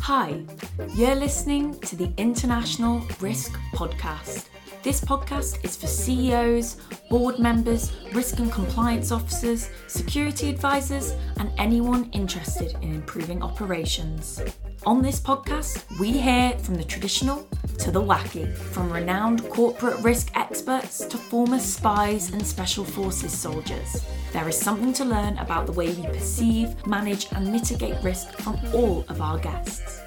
Hi, you're listening to the International Risk Podcast. This podcast is for CEOs, board members, risk and compliance officers, security advisors, and anyone interested in improving operations. On this podcast, we hear from the traditional to the wacky, from renowned corporate risk experts to former spies and special forces soldiers. There is something to learn about the way we perceive, manage, and mitigate risk from all of our guests.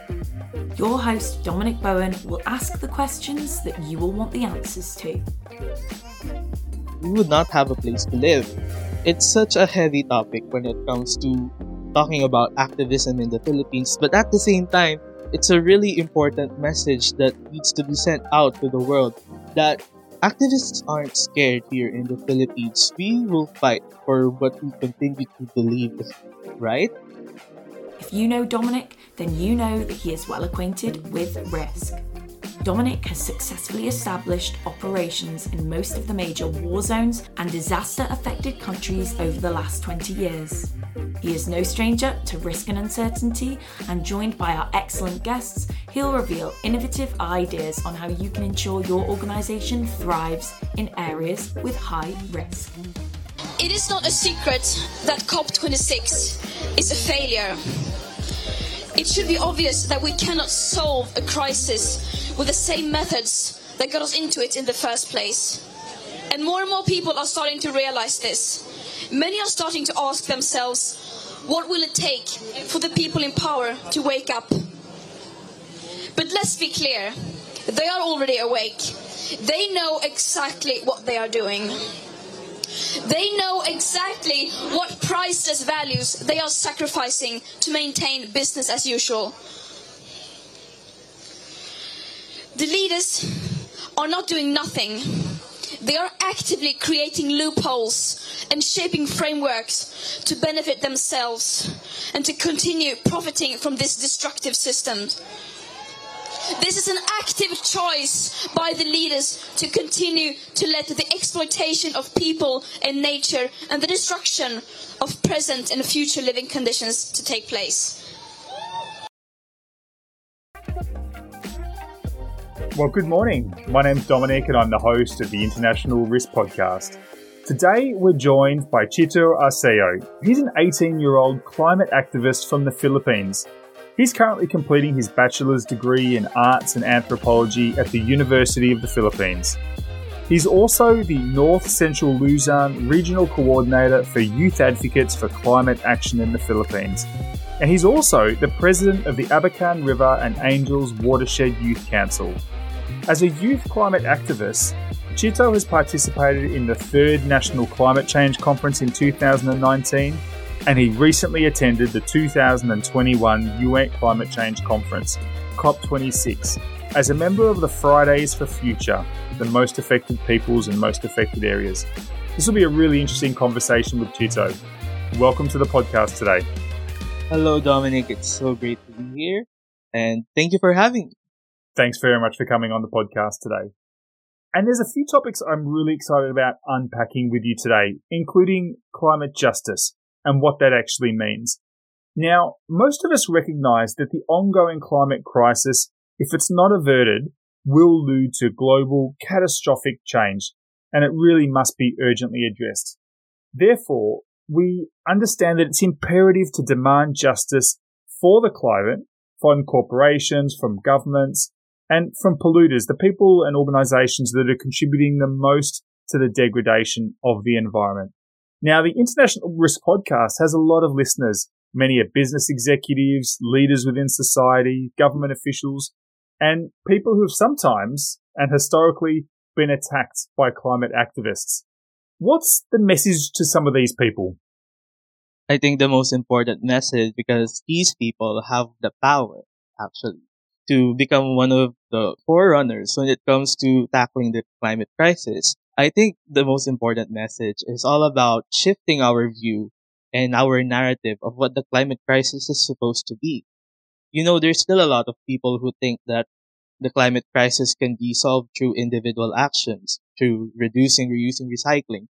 Your host, Dominic Bowen, will ask the questions that you will want the answers to. We would not have a place to live. It's such a heavy topic when it comes to talking about activism in the Philippines, but at the same time, it's a really important message that needs to be sent out to the world that activists aren't scared here in the Philippines. We will fight for what we continue to believe, is right? If you know Dominic, then you know that he is well acquainted with risk. Dominic has successfully established operations in most of the major war zones and disaster affected countries over the last 20 years. He is no stranger to risk and uncertainty, and joined by our excellent guests, he'll reveal innovative ideas on how you can ensure your organisation thrives in areas with high risk. It is not a secret that COP26 is a failure. It should be obvious that we cannot solve a crisis with the same methods that got us into it in the first place. And more and more people are starting to realize this. Many are starting to ask themselves, what will it take for the people in power to wake up? But let's be clear, they are already awake. They know exactly what they are doing. They know exactly what priceless values they are sacrificing to maintain business as usual. The leaders are not doing nothing. They are actively creating loopholes and shaping frameworks to benefit themselves and to continue profiting from this destructive system. This is an active choice by the leaders to continue to let the exploitation of people and nature and the destruction of present and future living conditions to take place. Well, good morning. My name's Dominic and I'm the host of the International Risk Podcast. Today we're joined by Chito Arceo. He's an 18 year old climate activist from the Philippines. He's currently completing his bachelor's degree in arts and anthropology at the University of the Philippines. He's also the North Central Luzon Regional Coordinator for Youth Advocates for Climate Action in the Philippines. And he's also the president of the Abacan River and Angeles Watershed Youth Council. As a youth climate activist, Chito has participated in the third National Climate Change Conference in 2019, and he recently attended the 2021 UN Climate Change Conference, COP26, as a member of the Fridays for Future, the most affected peoples and most affected areas. This will be a really interesting conversation with Chito. Welcome to the podcast today. Hello, Dominic. It's so great to be here, and thank you for having me. Thanks very much for coming on the podcast today. And there's a few topics I'm really excited about unpacking with you today, including climate justice and what that actually means. Now, most of us recognize that the ongoing climate crisis, if it's not averted, will lead to global catastrophic change, and it really must be urgently addressed. Therefore, we understand that it's imperative to demand justice for the climate from corporations, from governments, and from polluters, the people and organizations that are contributing the most to the degradation of the environment. Now, the International Risk Podcast has a lot of listeners. Many are business executives, leaders within society, government officials, and people who have sometimes and historically been attacked by climate activists. What's the message to some of these people? I think the most important message because these people have the power, actually, to become one of the forerunners when it comes to tackling the climate crisis. I think the most important message is all about shifting our view and our narrative of what the climate crisis is supposed to be. You know, there's still a lot of people who think that the climate crisis can be solved through individual actions, through reducing, reusing, recycling.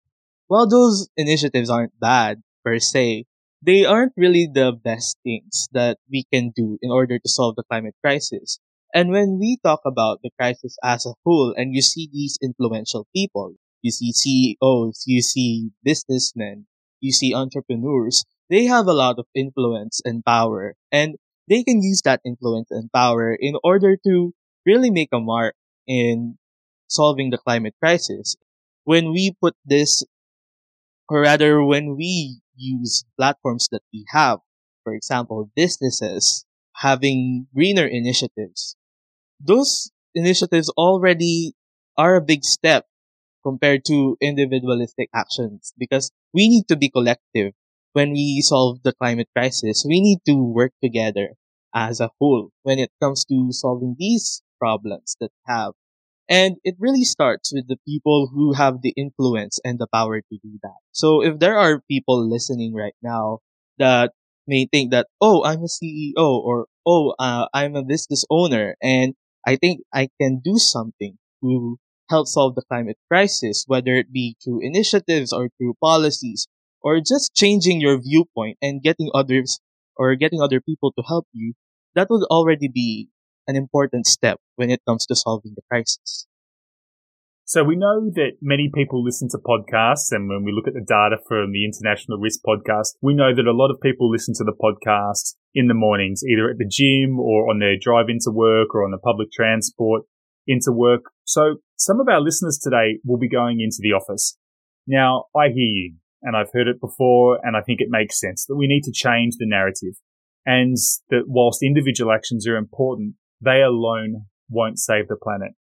While those initiatives aren't bad per se, they aren't really the best things that we can do in order to solve the climate crisis. And when we talk about the crisis as a whole and you see these influential people, you see CEOs, you see businessmen, you see entrepreneurs, they have a lot of influence and power and they can use that influence and power in order to really make a mark in solving the climate crisis. When we put this, or rather when we use platforms that we have, for example, businesses having greener initiatives, those initiatives already are a big step compared to individualistic actions because we need to be collective when we solve the climate crisis. We need to work together as a whole when it comes to solving these problems that have. And it really starts with the people who have the influence and the power to do that. So if there are people listening right now that may think that, oh, I'm a CEO or, oh, uh, I'm a business owner and I think I can do something to help solve the climate crisis, whether it be through initiatives or through policies or just changing your viewpoint and getting others or getting other people to help you, that would already be an important step when it comes to solving the crisis. So we know that many people listen to podcasts, and when we look at the data from the International Risk Podcast, we know that a lot of people listen to the podcast in the mornings, either at the gym or on their drive into work or on the public transport into work. So some of our listeners today will be going into the office. Now, I hear you, and I've heard it before, and I think it makes sense that we need to change the narrative. And that whilst individual actions are important, they alone won't save the planet.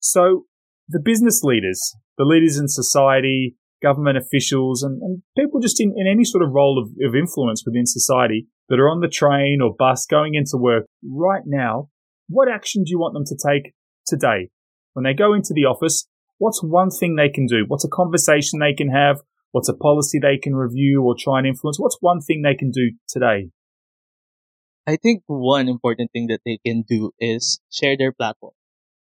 So the business leaders, the leaders in society, government officials, and, and people just in, in, any sort of role of, of influence within society that are on the train or bus going into work right now, what action do you want them to take today? When they go into the office, what's one thing they can do? What's a conversation they can have? What's a policy they can review or try and influence? What's one thing they can do today? I think one important thing that they can do is share their platform.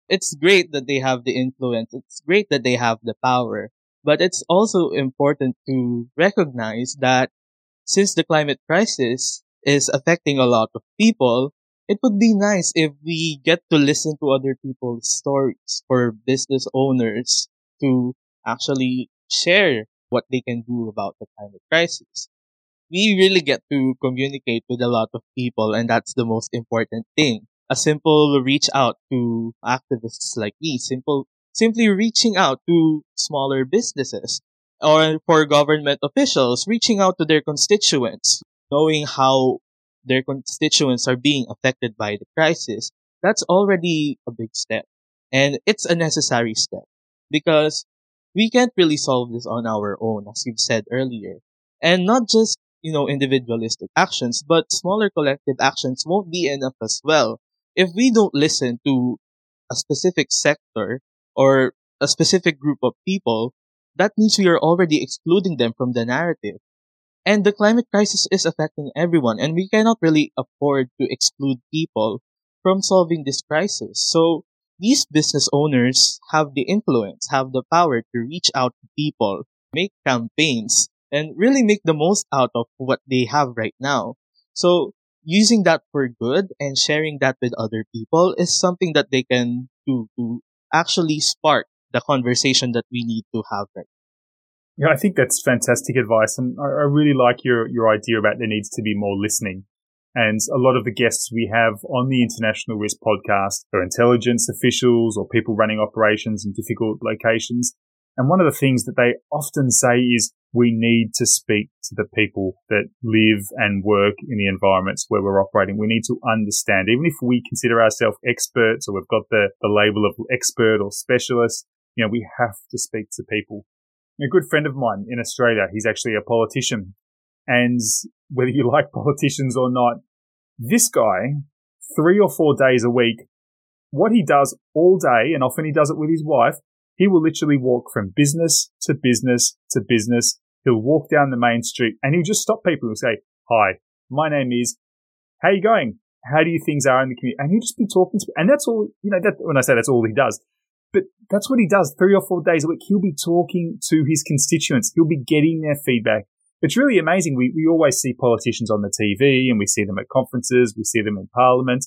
It's great that they have the influence. It's great that they have the power, but it's also important to recognize that since the climate crisis is affecting a lot of people, it would be nice if we get to listen to other people's stories for business owners to actually share what they can do about the climate crisis we really get to communicate with a lot of people and that's the most important thing. A simple reach out to activists like me, simple, simply reaching out to smaller businesses or for government officials, reaching out to their constituents, knowing how their constituents are being affected by the crisis. That's already a big step and it's a necessary step because we can't really solve this on our own, as you've said earlier. And not just you know, individualistic actions, but smaller collective actions won't be enough as well. If we don't listen to a specific sector or a specific group of people, that means we are already excluding them from the narrative. And the climate crisis is affecting everyone, and we cannot really afford to exclude people from solving this crisis. So these business owners have the influence, have the power to reach out to people, make campaigns, and really make the most out of what they have right now. So using that for good and sharing that with other people is something that they can do to actually spark the conversation that we need to have right yeah, I think that's fantastic advice. And I, I really like your, your idea about there needs to be more listening. And a lot of the guests we have on the International Risk podcast are intelligence officials or people running operations in difficult locations. And one of the things that they often say is, we need to speak to the people that live and work in the environments where we're operating. We need to understand, even if we consider ourselves experts or we've got the, the label of expert or specialist, you know, we have to speak to people. A good friend of mine in Australia, he's actually a politician. And whether you like politicians or not, this guy, three or four days a week, what he does all day, and often he does it with his wife, he will literally walk from business to business to business. He'll walk down the main street and he'll just stop people and say, hi, my name is, how are you going? How do you things are in the community? And he'll just be talking to, and that's all, you know, that, when I say that's all he does, but that's what he does three or four days a week. He'll be talking to his constituents. He'll be getting their feedback. it's really amazing. We, we always see politicians on the TV and we see them at conferences, we see them in parliament.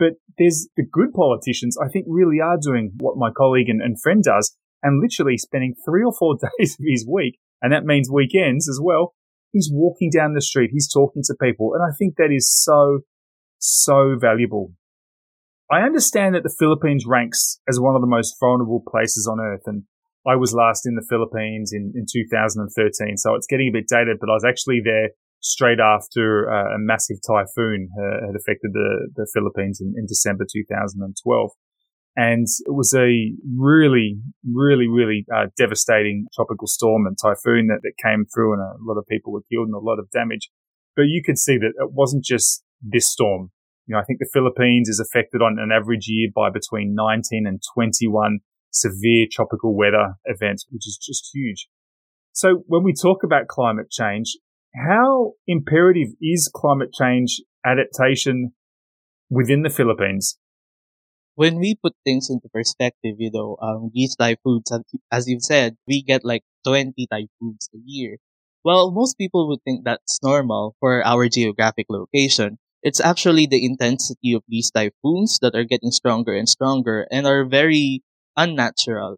But there's the good politicians, I think, really are doing what my colleague and, and friend does and literally spending three or four days of his week, and that means weekends as well. He's walking down the street, he's talking to people, and I think that is so, so valuable. I understand that the Philippines ranks as one of the most vulnerable places on earth, and I was last in the Philippines in, in 2013, so it's getting a bit dated, but I was actually there straight after uh, a massive typhoon uh, had affected the, the Philippines in, in December 2012. And it was a really, really, really uh, devastating tropical storm and typhoon that, that came through and a lot of people were killed and a lot of damage. But you could see that it wasn't just this storm. You know, I think the Philippines is affected on an average year by between 19 and 21 severe tropical weather events, which is just huge. So when we talk about climate change, how imperative is climate change adaptation within the Philippines? When we put things into perspective, you know, um, these typhoons, as you've said, we get like 20 typhoons a year. Well, most people would think that's normal for our geographic location. It's actually the intensity of these typhoons that are getting stronger and stronger and are very unnatural.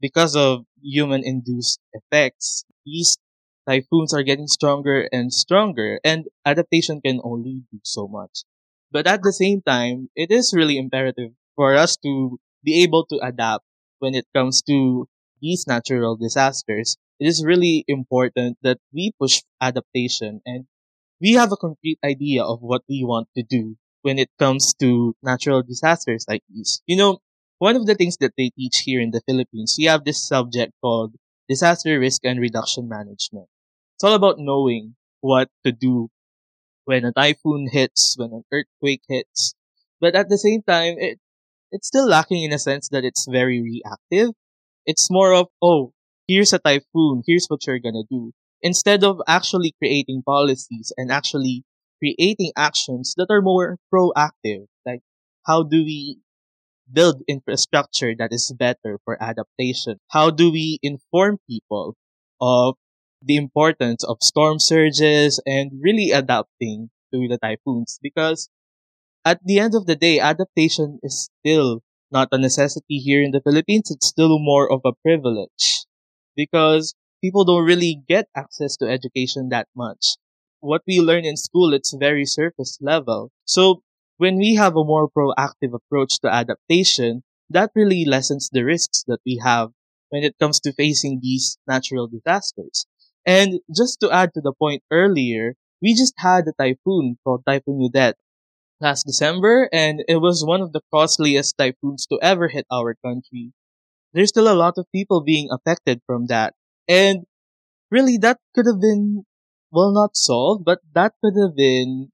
Because of human induced effects, these typhoons are getting stronger and stronger, and adaptation can only do so much. But at the same time, it is really imperative for us to be able to adapt when it comes to these natural disasters. It is really important that we push adaptation and we have a concrete idea of what we want to do when it comes to natural disasters like these. You know, one of the things that they teach here in the Philippines, we have this subject called disaster risk and reduction management. It's all about knowing what to do when a typhoon hits, when an earthquake hits. But at the same time, it, it's still lacking in a sense that it's very reactive. It's more of, oh, here's a typhoon, here's what you're gonna do. Instead of actually creating policies and actually creating actions that are more proactive. Like, how do we build infrastructure that is better for adaptation? How do we inform people of the importance of storm surges and really adapting to the typhoons? Because at the end of the day, adaptation is still not a necessity here in the Philippines. It's still more of a privilege because people don't really get access to education that much. What we learn in school, it's very surface level. So when we have a more proactive approach to adaptation, that really lessens the risks that we have when it comes to facing these natural disasters. And just to add to the point earlier, we just had a typhoon called Typhoon Odette last December, and it was one of the costliest typhoons to ever hit our country. There's still a lot of people being affected from that. And really, that could have been, well, not solved, but that could have been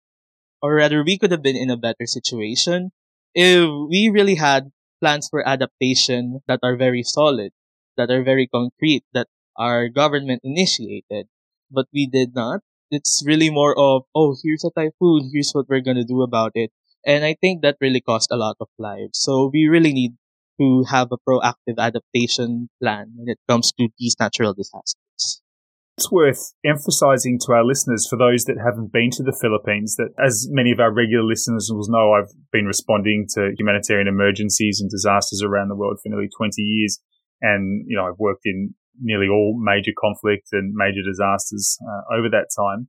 or rather we could have been in a better situation if we really had plans for adaptation that are very solid, that are very concrete, that are government initiated. But we did not. It's really more of, oh, here's a typhoon, here's what we're gonna do about it. And I think that really cost a lot of lives. So we really need to have a proactive adaptation plan when it comes to these natural disasters. It's worth emphasizing to our listeners, for those that haven't been to the Philippines, that as many of our regular listeners will know, I've been responding to humanitarian emergencies and disasters around the world for nearly 20 years. And, you know, I've worked in nearly all major conflict and major disasters uh, over that time.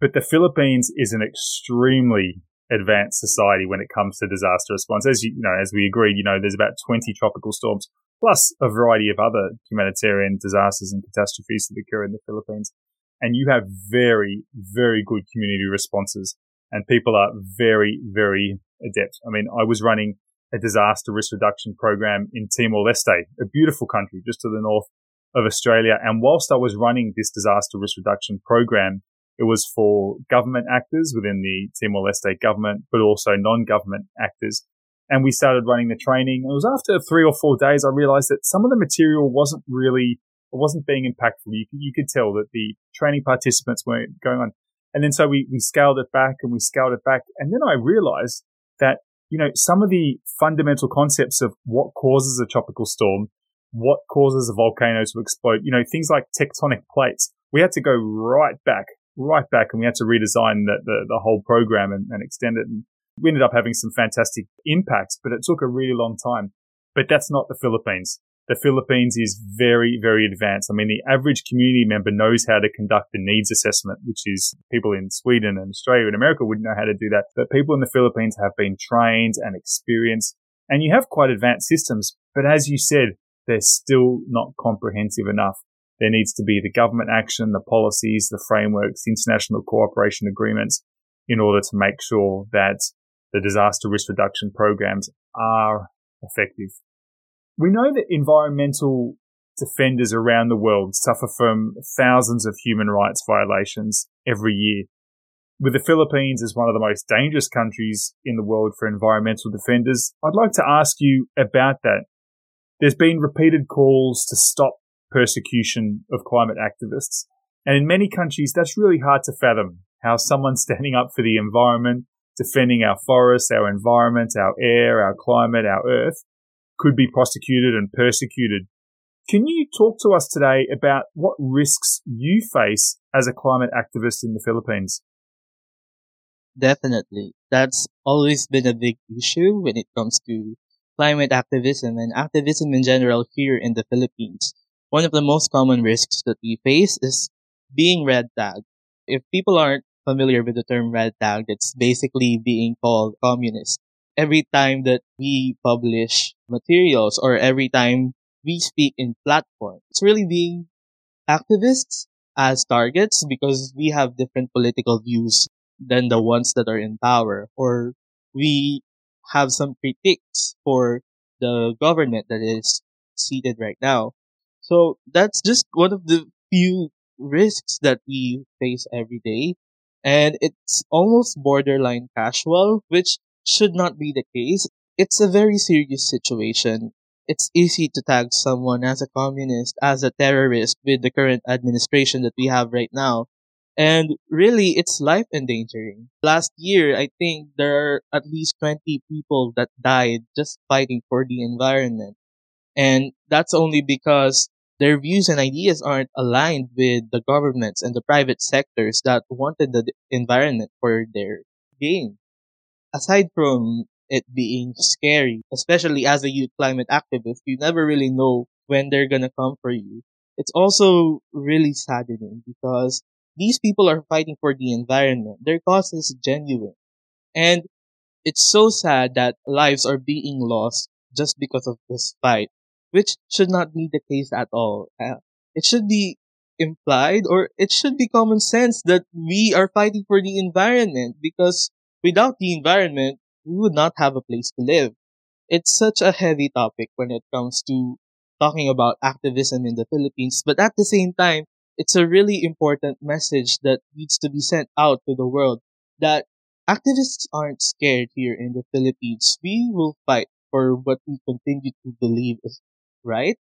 But the Philippines is an extremely advanced society when it comes to disaster response. As you, you know, as we agreed, you know, there's about 20 tropical storms plus a variety of other humanitarian disasters and catastrophes that occur in the Philippines. And you have very, very good community responses and people are very, very adept. I mean, I was running a disaster risk reduction program in Timor Leste, a beautiful country just to the north of Australia. And whilst I was running this disaster risk reduction program, it was for government actors within the Timor Leste government, but also non-government actors and we started running the training. It was after three or four days, I realized that some of the material wasn't really, it wasn't being impactful. You, you could tell that the training participants weren't going on. And then so we, we scaled it back and we scaled it back. And then I realized that, you know, some of the fundamental concepts of what causes a tropical storm, what causes a volcano to explode, you know, things like tectonic plates, we had to go right back, right back, and we had to redesign the, the, the whole program and, and extend it. And we ended up having some fantastic impacts, but it took a really long time. But that's not the Philippines. The Philippines is very, very advanced. I mean, the average community member knows how to conduct a needs assessment, which is people in Sweden and Australia and America wouldn't know how to do that. But people in the Philippines have been trained and experienced and you have quite advanced systems. But as you said, they're still not comprehensive enough. There needs to be the government action, the policies, the frameworks, international cooperation agreements in order to make sure that the disaster risk reduction programs are effective. We know that environmental defenders around the world suffer from thousands of human rights violations every year. With the Philippines as one of the most dangerous countries in the world for environmental defenders, I'd like to ask you about that. There's been repeated calls to stop persecution of climate activists. And in many countries, that's really hard to fathom how someone standing up for the environment, defending our forests, our environment, our air, our climate, our earth, could be prosecuted and persecuted. Can you talk to us today about what risks you face as a climate activist in the Philippines? Definitely. That's always been a big issue when it comes to climate activism and activism in general here in the Philippines. One of the most common risks that we face is being red tagged. If people aren't familiar with the term red tag, it's basically being called communist. Every time that we publish materials or every time we speak in platform, it's really being activists as targets because we have different political views than the ones that are in power or we have some critiques for the government that is seated right now. So that's just one of the few risks that we face every day. And it's almost borderline casual, which should not be the case. It's a very serious situation. It's easy to tag someone as a communist, as a terrorist with the current administration that we have right now. And really, it's life endangering. Last year, I think there are at least 20 people that died just fighting for the environment. And that's only because their views and ideas aren't aligned with the governments and the private sectors that wanted the environment for their gain. Aside from it being scary, especially as a youth climate activist, you never really know when they're gonna come for you. It's also really saddening because these people are fighting for the environment. Their cause is genuine. And it's so sad that lives are being lost just because of this fight, which should not be the case at all. Uh, it should be implied or it should be common sense that we are fighting for the environment because without the environment, we would not have a place to live. It's such a heavy topic when it comes to talking about activism in the Philippines, but at the same time, it's a really important message that needs to be sent out to the world that activists aren't scared here in the Philippines. We will fight for what we continue to believe is right.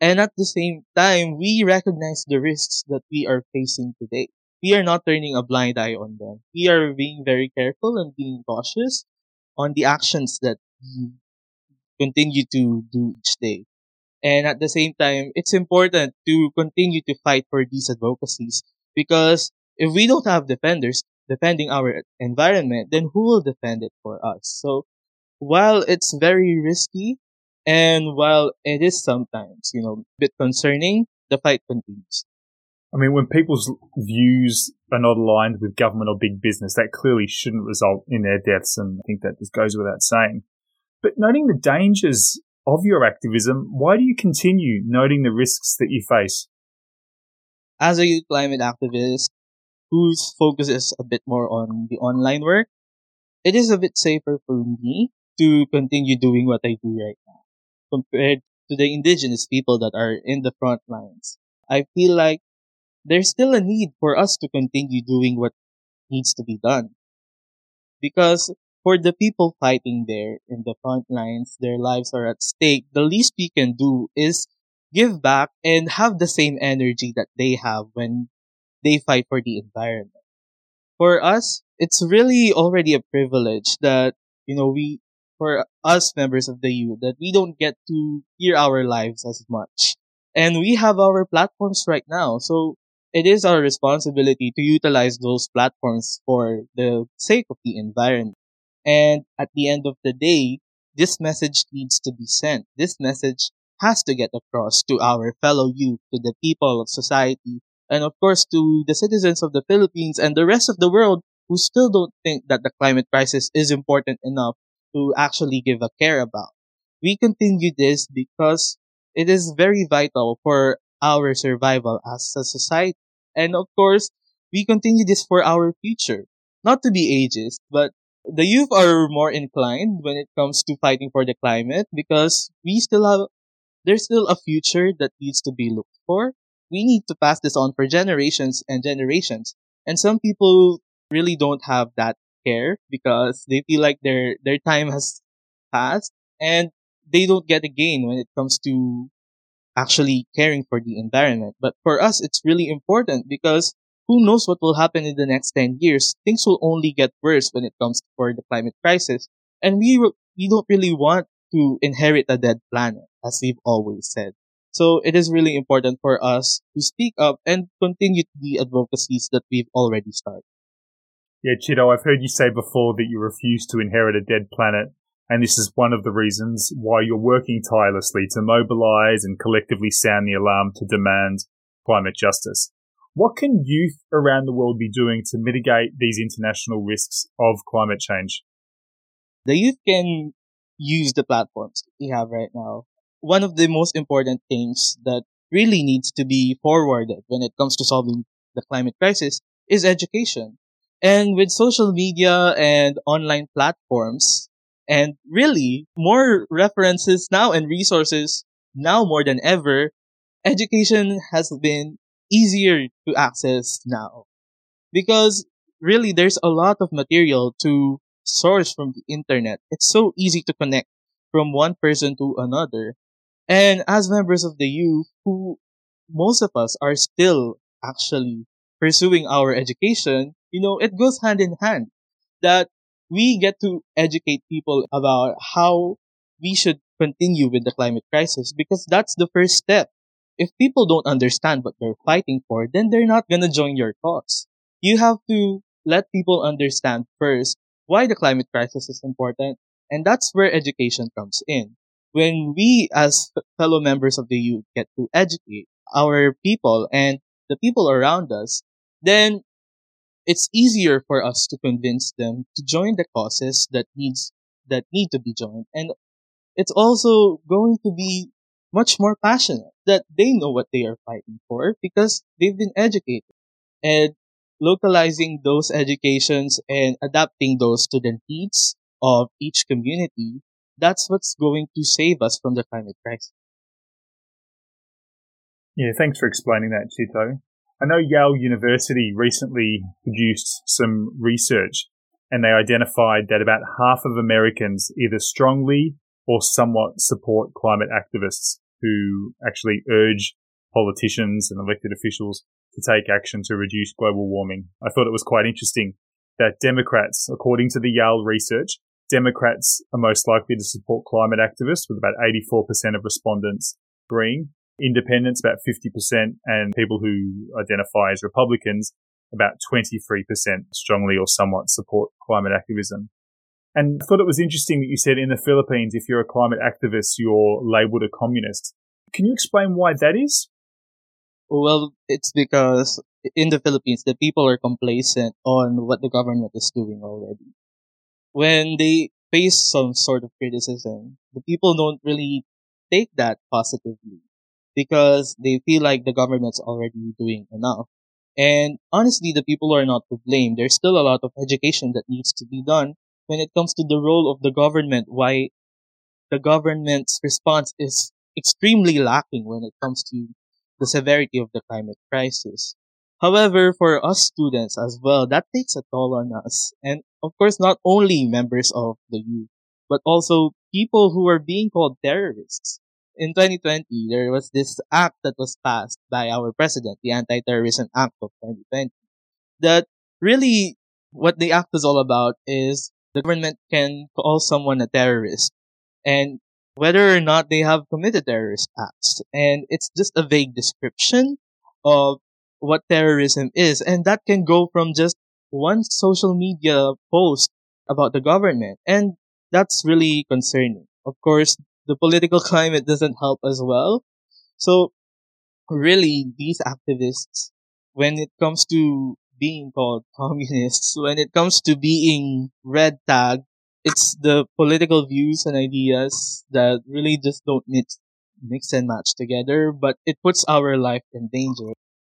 And at the same time, we recognize the risks that we are facing today. We are not turning a blind eye on them. We are being very careful and being cautious on the actions that we continue to do each day. And at the same time, it's important to continue to fight for these advocacies because if we don't have defenders defending our environment, then who will defend it for us? So while it's very risky and while it is sometimes, you know, a bit concerning, the fight continues. I mean, when people's views are not aligned with government or big business, that clearly shouldn't result in their deaths. And I think that just goes without saying. But noting the dangers of your activism, why do you continue noting the risks that you face? As a climate activist whose focus is a bit more on the online work, it is a bit safer for me to continue doing what I do right now compared to the indigenous people that are in the front lines. I feel like there's still a need for us to continue doing what needs to be done. Because for the people fighting there in the front lines, their lives are at stake. The least we can do is give back and have the same energy that they have when they fight for the environment. For us, it's really already a privilege that, you know, we, for us members of the youth, that we don't get to hear our lives as much. And we have our platforms right now. So it is our responsibility to utilize those platforms for the sake of the environment. And at the end of the day, this message needs to be sent. This message has to get across to our fellow youth, to the people of society, and of course to the citizens of the Philippines and the rest of the world who still don't think that the climate crisis is important enough to actually give a care about. We continue this because it is very vital for our survival as a society. And of course, we continue this for our future. Not to be ageist, but the youth are more inclined when it comes to fighting for the climate because we still have, there's still a future that needs to be looked for. We need to pass this on for generations and generations. And some people really don't have that care because they feel like their, their time has passed and they don't get a gain when it comes to actually caring for the environment. But for us, it's really important because who knows what will happen in the next 10 years? Things will only get worse when it comes for the climate crisis. And we, we don't really want to inherit a dead planet, as we've always said. So it is really important for us to speak up and continue the advocacies that we've already started. Yeah, Chito, I've heard you say before that you refuse to inherit a dead planet. And this is one of the reasons why you're working tirelessly to mobilize and collectively sound the alarm to demand climate justice. What can youth around the world be doing to mitigate these international risks of climate change? The youth can use the platforms we have right now. One of the most important things that really needs to be forwarded when it comes to solving the climate crisis is education. And with social media and online platforms, and really, more references now and resources now more than ever, education has been easier to access now. Because really, there's a lot of material to source from the internet. It's so easy to connect from one person to another. And as members of the youth, who most of us are still actually pursuing our education, you know, it goes hand in hand that we get to educate people about how we should continue with the climate crisis because that's the first step. If people don't understand what they're fighting for, then they're not gonna join your cause. You have to let people understand first why the climate crisis is important, and that's where education comes in. When we as fellow members of the youth get to educate our people and the people around us, then it's easier for us to convince them to join the causes that needs that need to be joined and it's also going to be much more passionate that they know what they are fighting for because they've been educated. And localizing those educations and adapting those to the needs of each community that's what's going to save us from the climate crisis. Yeah thanks for explaining that chito. I know Yale University recently produced some research and they identified that about half of Americans either strongly or somewhat support climate activists who actually urge politicians and elected officials to take action to reduce global warming. I thought it was quite interesting that Democrats, according to the Yale research, Democrats are most likely to support climate activists with about 84% of respondents agreeing independents about 50% and people who identify as Republicans about 23% strongly or somewhat support climate activism. And I thought it was interesting that you said in the Philippines, if you're a climate activist, you're labeled a communist. Can you explain why that is? Well, it's because in the Philippines, the people are complacent on what the government is doing already. When they face some sort of criticism, the people don't really take that positively because they feel like the government's already doing enough. And honestly, the people are not to blame. There's still a lot of education that needs to be done when it comes to the role of the government, why the government's response is extremely lacking when it comes to the severity of the climate crisis. However, for us students as well, that takes a toll on us. And of course, not only members of the youth, but also people who are being called terrorists in 2020, there was this act that was passed by our president, the Anti-Terrorism Act of 2020, that really what the act is all about is the government can call someone a terrorist and whether or not they have committed terrorist acts. And it's just a vague description of what terrorism is. And that can go from just one social media post about the government. And that's really concerning. Of course, the political climate doesn't help as well. So really, these activists, when it comes to being called communists, when it comes to being red tag, it's the political views and ideas that really just don't mix, mix and match together, but it puts our life in danger.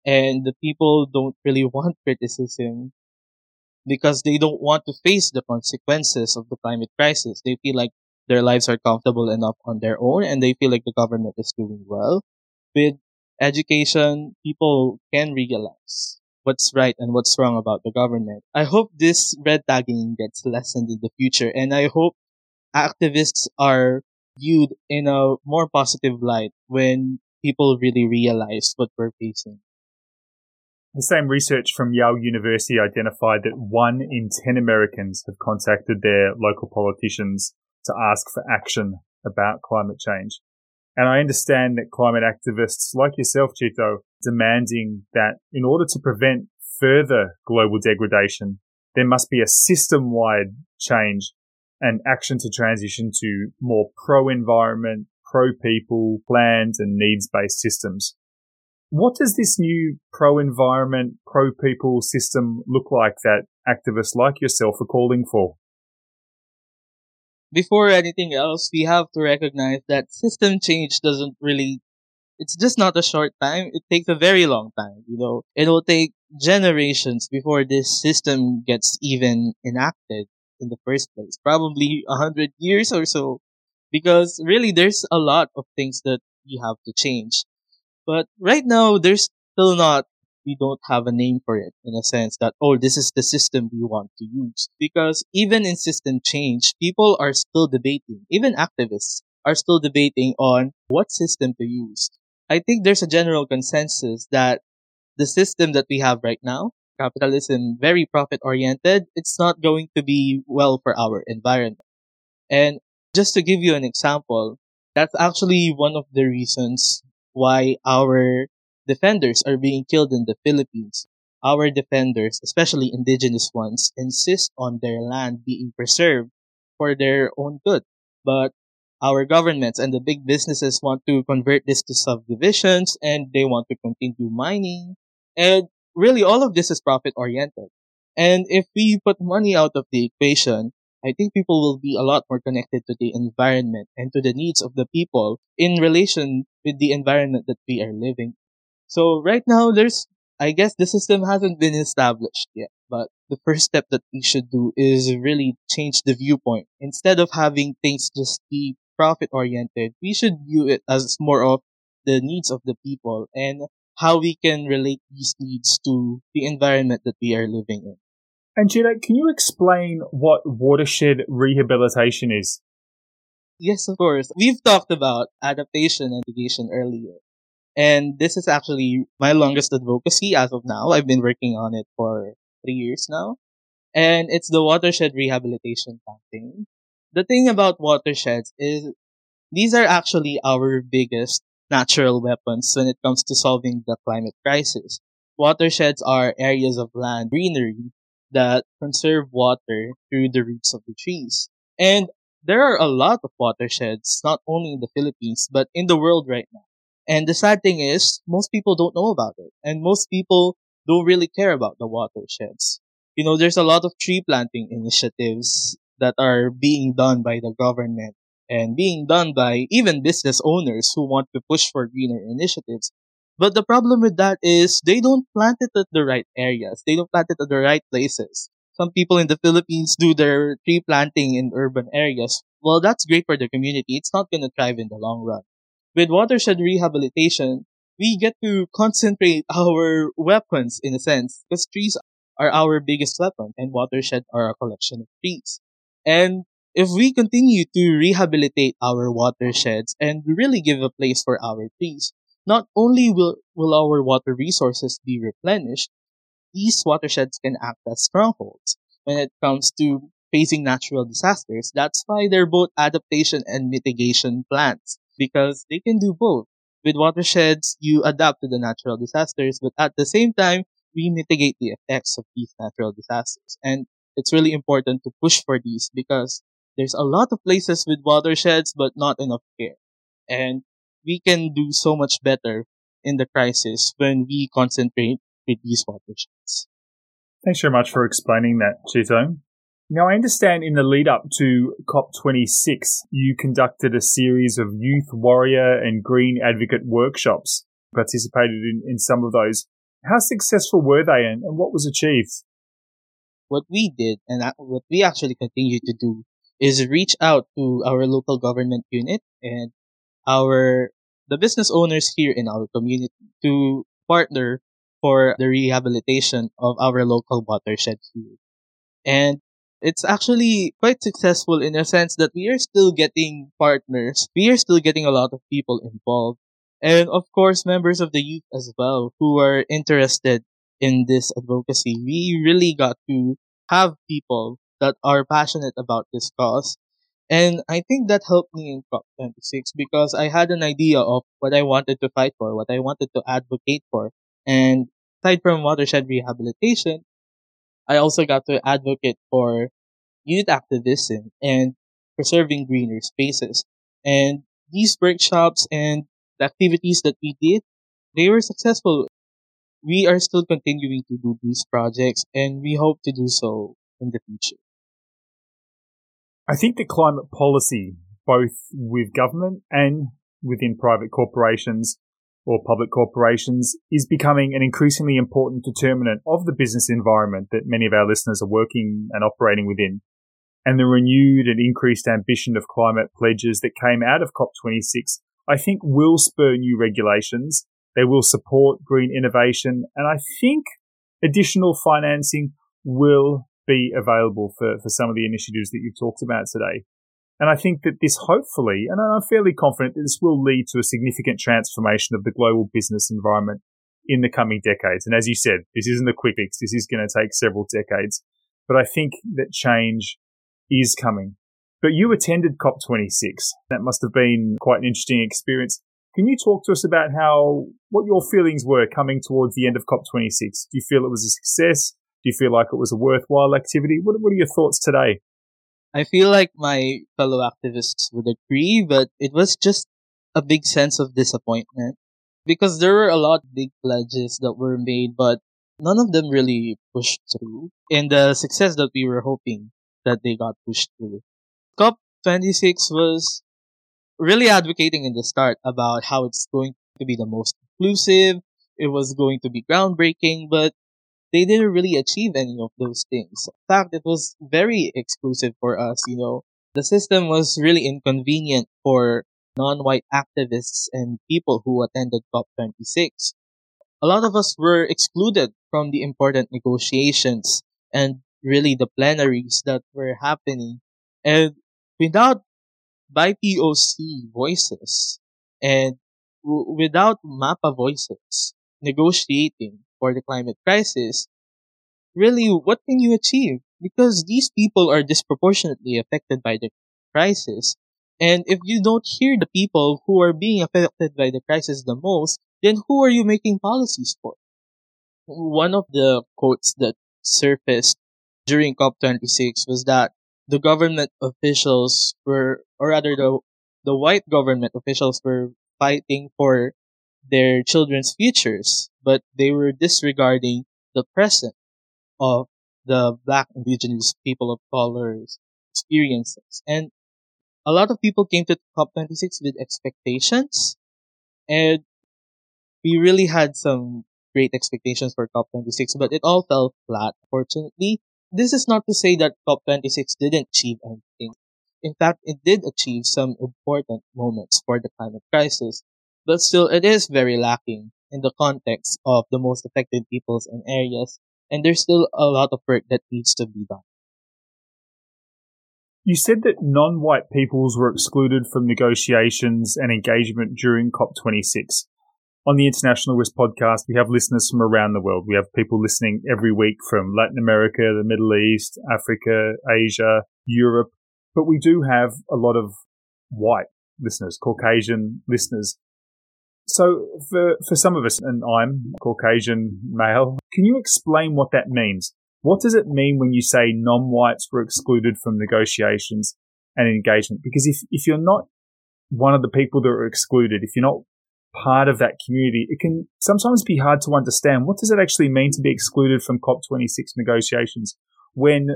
And the people don't really want criticism because they don't want to face the consequences of the climate crisis. They feel like their lives are comfortable enough on their own and they feel like the government is doing well. With education, people can realize what's right and what's wrong about the government. I hope this red tagging gets lessened in the future and I hope activists are viewed in a more positive light when people really realize what we're facing. The same research from Yale University identified that one in 10 Americans have contacted their local politicians to ask for action about climate change. And I understand that climate activists like yourself, Chito, demanding that in order to prevent further global degradation, there must be a system wide change and action to transition to more pro environment, pro people, planned and needs based systems. What does this new pro environment, pro people system look like that activists like yourself are calling for? Before anything else, we have to recognize that system change doesn't really, it's just not a short time. It takes a very long time, you know. It will take generations before this system gets even enacted in the first place. Probably a hundred years or so. Because really there's a lot of things that we have to change. But right now, there's still not, we don't have a name for it in a sense that, oh, this is the system we want to use. Because even in system change, people are still debating, even activists are still debating on what system to use. I think there's a general consensus that the system that we have right now, capitalism, very profit oriented, it's not going to be well for our environment. And just to give you an example, that's actually one of the reasons why our defenders are being killed in the Philippines. Our defenders, especially indigenous ones, insist on their land being preserved for their own good. But our governments and the big businesses want to convert this to subdivisions and they want to continue mining. And really all of this is profit oriented. And if we put money out of the equation, I think people will be a lot more connected to the environment and to the needs of the people in relation with the environment that we are living. So right now, there's, I guess the system hasn't been established yet, but the first step that we should do is really change the viewpoint. Instead of having things just be profit oriented, we should view it as more of the needs of the people and how we can relate these needs to the environment that we are living in. And Gina, can you explain what watershed rehabilitation is? Yes, of course. We've talked about adaptation and mitigation earlier. And this is actually my longest advocacy as of now. I've been working on it for three years now. And it's the watershed rehabilitation campaign. The thing about watersheds is these are actually our biggest natural weapons when it comes to solving the climate crisis. Watersheds are areas of land greenery that conserve water through the roots of the trees. And there are a lot of watersheds, not only in the Philippines, but in the world right now. And the sad thing is, most people don't know about it. And most people don't really care about the watersheds. You know, there's a lot of tree planting initiatives that are being done by the government and being done by even business owners who want to push for greener initiatives. But the problem with that is they don't plant it at the right areas. They don't plant it at the right places. Some people in the Philippines do their tree planting in urban areas. Well, that's great for the community. It's not going to thrive in the long run. With watershed rehabilitation, we get to concentrate our weapons in a sense because trees are our biggest weapon and watershed are a collection of trees. And if we continue to rehabilitate our watersheds and really give a place for our trees, not only will, will our water resources be replenished, these watersheds can act as strongholds when it comes to facing natural disasters. That's why they're both adaptation and mitigation plans because they can do both. with watersheds, you adapt to the natural disasters, but at the same time, we mitigate the effects of these natural disasters. And it's really important to push for these because there's a lot of places with watersheds, but not enough care. And we can do so much better in the crisis when we concentrate with these watersheds. Thanks very much for explaining that, Chito. Now, I understand in the lead up to COP26, you conducted a series of youth warrior and green advocate workshops, participated in, in some of those. How successful were they and, and what was achieved? What we did and what we actually continue to do is reach out to our local government unit and our the business owners here in our community to partner for the rehabilitation of our local watershed here. And it's actually quite successful in a sense that we are still getting partners. We are still getting a lot of people involved. And of course, members of the youth as well who are interested in this advocacy. We really got to have people that are passionate about this cause. And I think that helped me in COP26 because I had an idea of what I wanted to fight for, what I wanted to advocate for. And aside from watershed rehabilitation, I also got to advocate for youth activism and preserving greener spaces. And these workshops and the activities that we did, they were successful. We are still continuing to do these projects and we hope to do so in the future. I think that climate policy, both with government and within private corporations, or public corporations is becoming an increasingly important determinant of the business environment that many of our listeners are working and operating within. And the renewed and increased ambition of climate pledges that came out of COP26, I think will spur new regulations. They will support green innovation. And I think additional financing will be available for, for some of the initiatives that you've talked about today. And I think that this hopefully, and I'm fairly confident that this will lead to a significant transformation of the global business environment in the coming decades. And as you said, this isn't a quick fix. This is going to take several decades. But I think that change is coming. But you attended COP26. That must have been quite an interesting experience. Can you talk to us about how, what your feelings were coming towards the end of COP26? Do you feel it was a success? Do you feel like it was a worthwhile activity? What, what are your thoughts today? I feel like my fellow activists would agree, but it was just a big sense of disappointment because there were a lot of big pledges that were made, but none of them really pushed through. And the success that we were hoping that they got pushed through. COP26 was really advocating in the start about how it's going to be the most inclusive. It was going to be groundbreaking, but they didn't really achieve any of those things. In fact, it was very exclusive for us, you know. The system was really inconvenient for non-white activists and people who attended COP26. A lot of us were excluded from the important negotiations and really the plenaries that were happening. And without BIPOC voices and w- without MAPA voices negotiating, for the climate crisis, really, what can you achieve? Because these people are disproportionately affected by the crisis. And if you don't hear the people who are being affected by the crisis the most, then who are you making policies for? One of the quotes that surfaced during COP26 was that the government officials were, or rather the, the white government officials were fighting for their children's futures, but they were disregarding the present of the black indigenous people of color's experiences. And a lot of people came to COP26 with expectations, and we really had some great expectations for COP26, but it all fell flat, fortunately. This is not to say that COP26 didn't achieve anything. In fact, it did achieve some important moments for the climate crisis, but still it is very lacking in the context of the most affected peoples and areas, and there's still a lot of work that needs to be done. You said that non white peoples were excluded from negotiations and engagement during COP26. On the International Risk podcast, we have listeners from around the world. We have people listening every week from Latin America, the Middle East, Africa, Asia, Europe, but we do have a lot of white listeners, Caucasian listeners. So for, for some of us, and I'm Caucasian male, can you explain what that means? What does it mean when you say non-whites were excluded from negotiations and engagement? Because if, if you're not one of the people that are excluded, if you're not part of that community, it can sometimes be hard to understand what does it actually mean to be excluded from COP26 negotiations when,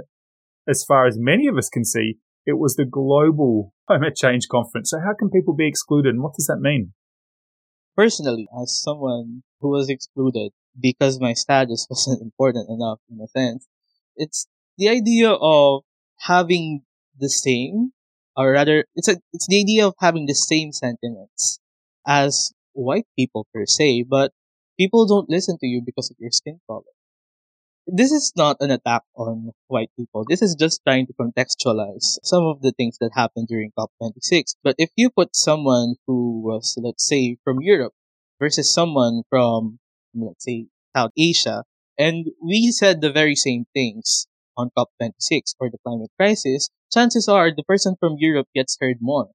as far as many of us can see, it was the global climate change conference. So how can people be excluded and what does that mean? Personally, as someone who was excluded because my status wasn't important enough in a sense, it's the idea of having the same, or rather, it's a, it's the idea of having the same sentiments as white people per se, but people don't listen to you because of your skin color. This is not an attack on white people. This is just trying to contextualize some of the things that happened during COP26. But if you put someone who was, let's say, from Europe versus someone from, let's say, South Asia, and we said the very same things on COP26 or the climate crisis, chances are the person from Europe gets heard more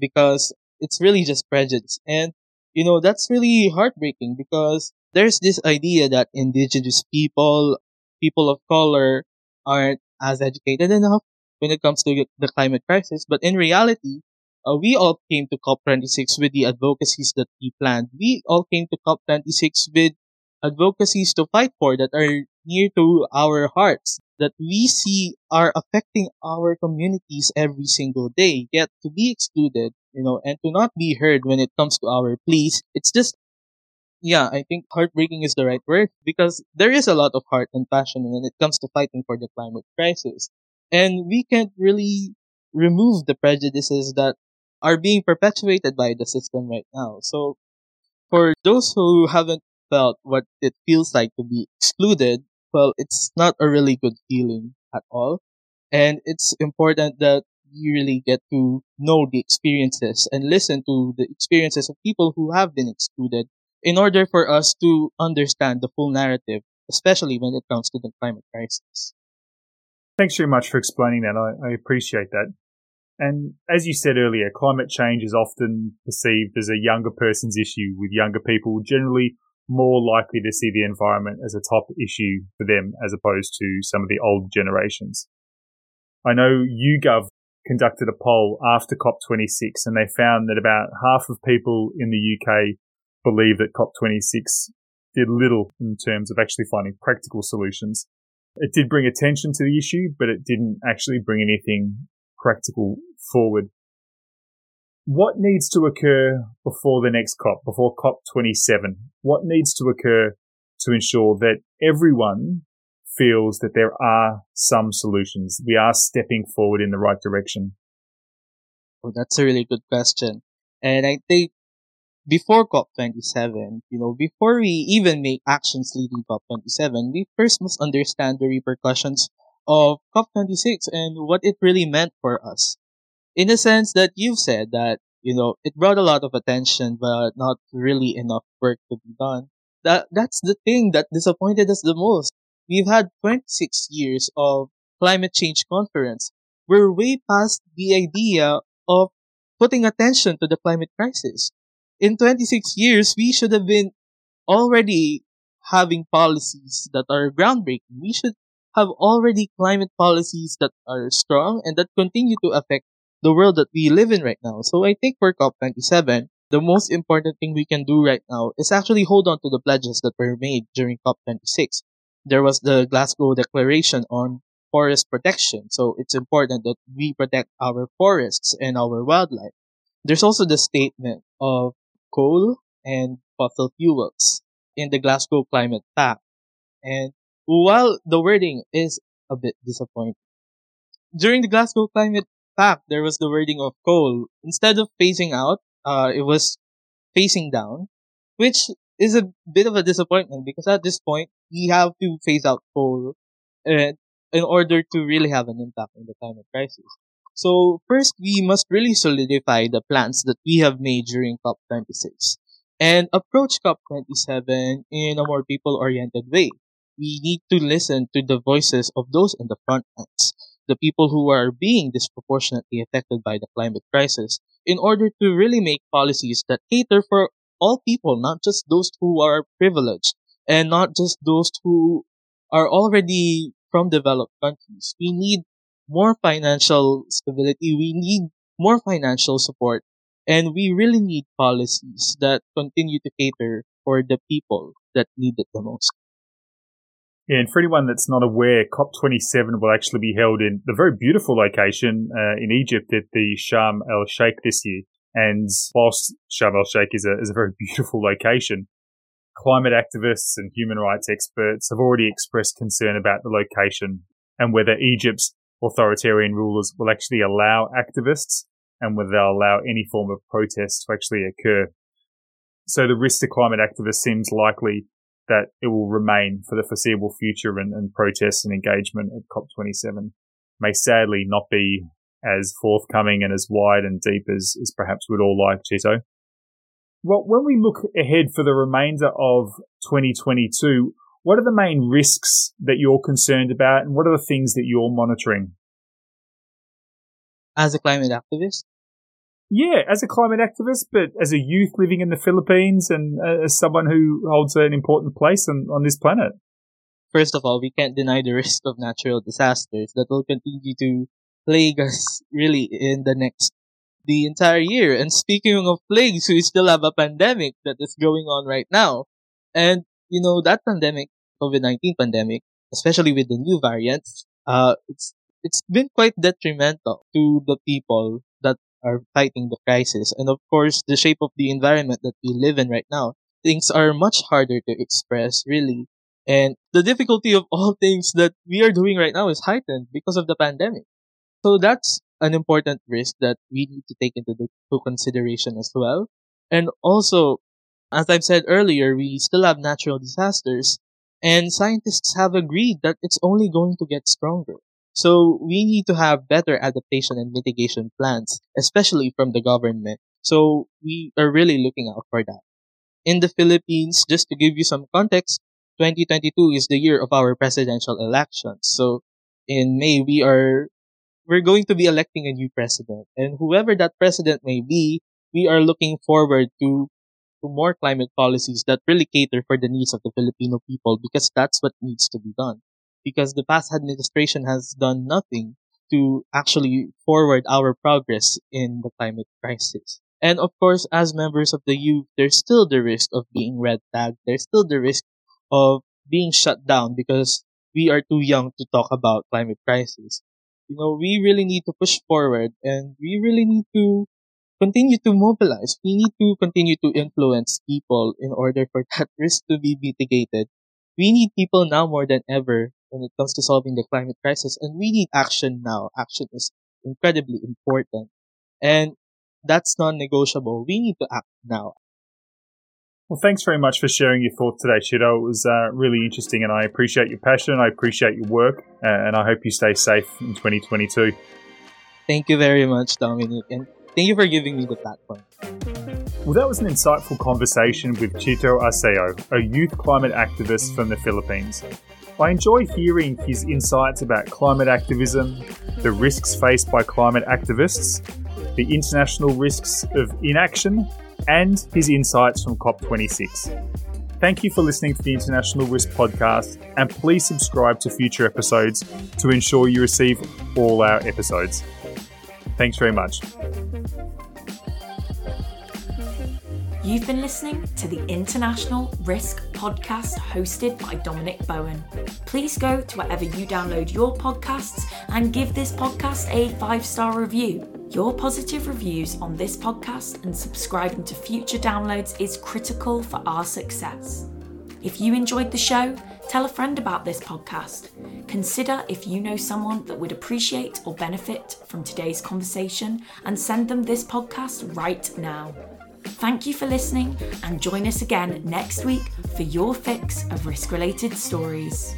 because it's really just prejudice. And you know, that's really heartbreaking because there's this idea that indigenous people, people of color aren't as educated enough when it comes to the climate crisis. But in reality, uh, we all came to COP26 with the advocacies that we planned. We all came to COP26 with advocacies to fight for that are near to our hearts, that we see are affecting our communities every single day. Yet to be excluded you know, and to not be heard when it comes to our pleas. It's just, yeah, I think heartbreaking is the right word because there is a lot of heart and passion when it comes to fighting for the climate crisis. And we can't really remove the prejudices that are being perpetuated by the system right now. So for those who haven't felt what it feels like to be excluded, well, it's not a really good feeling at all. And it's important that you really get to know the experiences and listen to the experiences of people who have been excluded in order for us to understand the full narrative, especially when it comes to the climate crisis. Thanks very much for explaining that. I, I appreciate that. And as you said earlier, climate change is often perceived as a younger person's issue, with younger people generally more likely to see the environment as a top issue for them as opposed to some of the old generations. I know YouGov conducted a poll after COP26 and they found that about half of people in the UK believe that COP26 did little in terms of actually finding practical solutions. It did bring attention to the issue, but it didn't actually bring anything practical forward. What needs to occur before the next COP, before COP27? What needs to occur to ensure that everyone feels that there are some solutions. We are stepping forward in the right direction. Oh, that's a really good question. And I think before COP27, you know, before we even make actions leading COP27, we first must understand the repercussions of COP26 and what it really meant for us. In the sense that you've said that, you know, it brought a lot of attention, but not really enough work to be done. That, that's the thing that disappointed us the most. We've had 26 years of climate change conference. We're way past the idea of putting attention to the climate crisis. In 26 years, we should have been already having policies that are groundbreaking. We should have already climate policies that are strong and that continue to affect the world that we live in right now. So I think for COP27, the most important thing we can do right now is actually hold on to the pledges that were made during COP26 there was the Glasgow Declaration on forest protection. So it's important that we protect our forests and our wildlife. There's also the statement of coal and fossil fuels in the Glasgow Climate Pact. And while the wording is a bit disappointing, during the Glasgow Climate Pact, there was the wording of coal. Instead of phasing out, uh, it was phasing down, which is a bit of a disappointment because at this point we have to phase out coal and in order to really have an impact on the climate crisis. So first we must really solidify the plans that we have made during COP26 and approach COP27 in a more people oriented way. We need to listen to the voices of those in the front lines, the people who are being disproportionately affected by the climate crisis, in order to really make policies that cater for all people, not just those who are privileged and not just those who are already from developed countries. We need more financial stability. We need more financial support. And we really need policies that continue to cater for the people that need it the most. Yeah, and for anyone that's not aware, COP27 will actually be held in the very beautiful location uh, in Egypt at the Sharm el Sheikh this year. And whilst Sharm el Sheikh is a, is a very beautiful location, climate activists and human rights experts have already expressed concern about the location and whether Egypt's authoritarian rulers will actually allow activists and whether they'll allow any form of protest to actually occur. So the risk to climate activists seems likely that it will remain for the foreseeable future and, and protests and engagement at COP27 may sadly not be as forthcoming and as wide and deep as, as perhaps we'd all like, Chito. Well, when we look ahead for the remainder of 2022, what are the main risks that you're concerned about and what are the things that you're monitoring? As a climate activist? Yeah, as a climate activist, but as a youth living in the Philippines and uh, as someone who holds an important place on, on this planet. First of all, we can't deny the risk of natural disasters that will continue to plague us really in the next the entire year. And speaking of plagues, we still have a pandemic that is going on right now. And, you know, that pandemic, COVID-19 pandemic, especially with the new variants, uh, it's, it's been quite detrimental to the people that are fighting the crisis. And of course, the shape of the environment that we live in right now, things are much harder to express, really. And the difficulty of all things that we are doing right now is heightened because of the pandemic. So that's an important risk that we need to take into consideration as well. And also, as I've said earlier, we still have natural disasters and scientists have agreed that it's only going to get stronger. So we need to have better adaptation and mitigation plans, especially from the government. So we are really looking out for that. In the Philippines, just to give you some context, 2022 is the year of our presidential elections. So in May, we are we're going to be electing a new president. And whoever that president may be, we are looking forward to, to more climate policies that really cater for the needs of the Filipino people because that's what needs to be done. Because the past administration has done nothing to actually forward our progress in the climate crisis. And of course, as members of the youth, there's still the risk of being red tagged. There's still the risk of being shut down because we are too young to talk about climate crisis you know, we really need to push forward and we really need to continue to mobilize. We need to continue to influence people in order for that risk to be mitigated. We need people now more than ever when it comes to solving the climate crisis and we need action now. Action is incredibly important and that's non-negotiable. We need to act now. Well, thanks very much for sharing your thoughts today, Chito. It was uh, really interesting, and I appreciate your passion. I appreciate your work, uh, and I hope you stay safe in 2022. Thank you very much, Dominic, and thank you for giving me the platform. Well, that was an insightful conversation with Chito Arceo, a youth climate activist from the Philippines. I enjoy hearing his insights about climate activism, the risks faced by climate activists, the international risks of inaction, and his insights from COP26. Thank you for listening to the International Risk Podcast, and please subscribe to future episodes to ensure you receive all our episodes. Thanks very much. You've been listening to the International Risk Podcast hosted by Dominic Bowen. Please go to wherever you download your podcasts and give this podcast a five star review. Your positive reviews on this podcast and subscribing to future downloads is critical for our success. If you enjoyed the show, tell a friend about this podcast. Consider if you know someone that would appreciate or benefit from today's conversation and send them this podcast right now. Thank you for listening and join us again next week for your fix of risk related stories.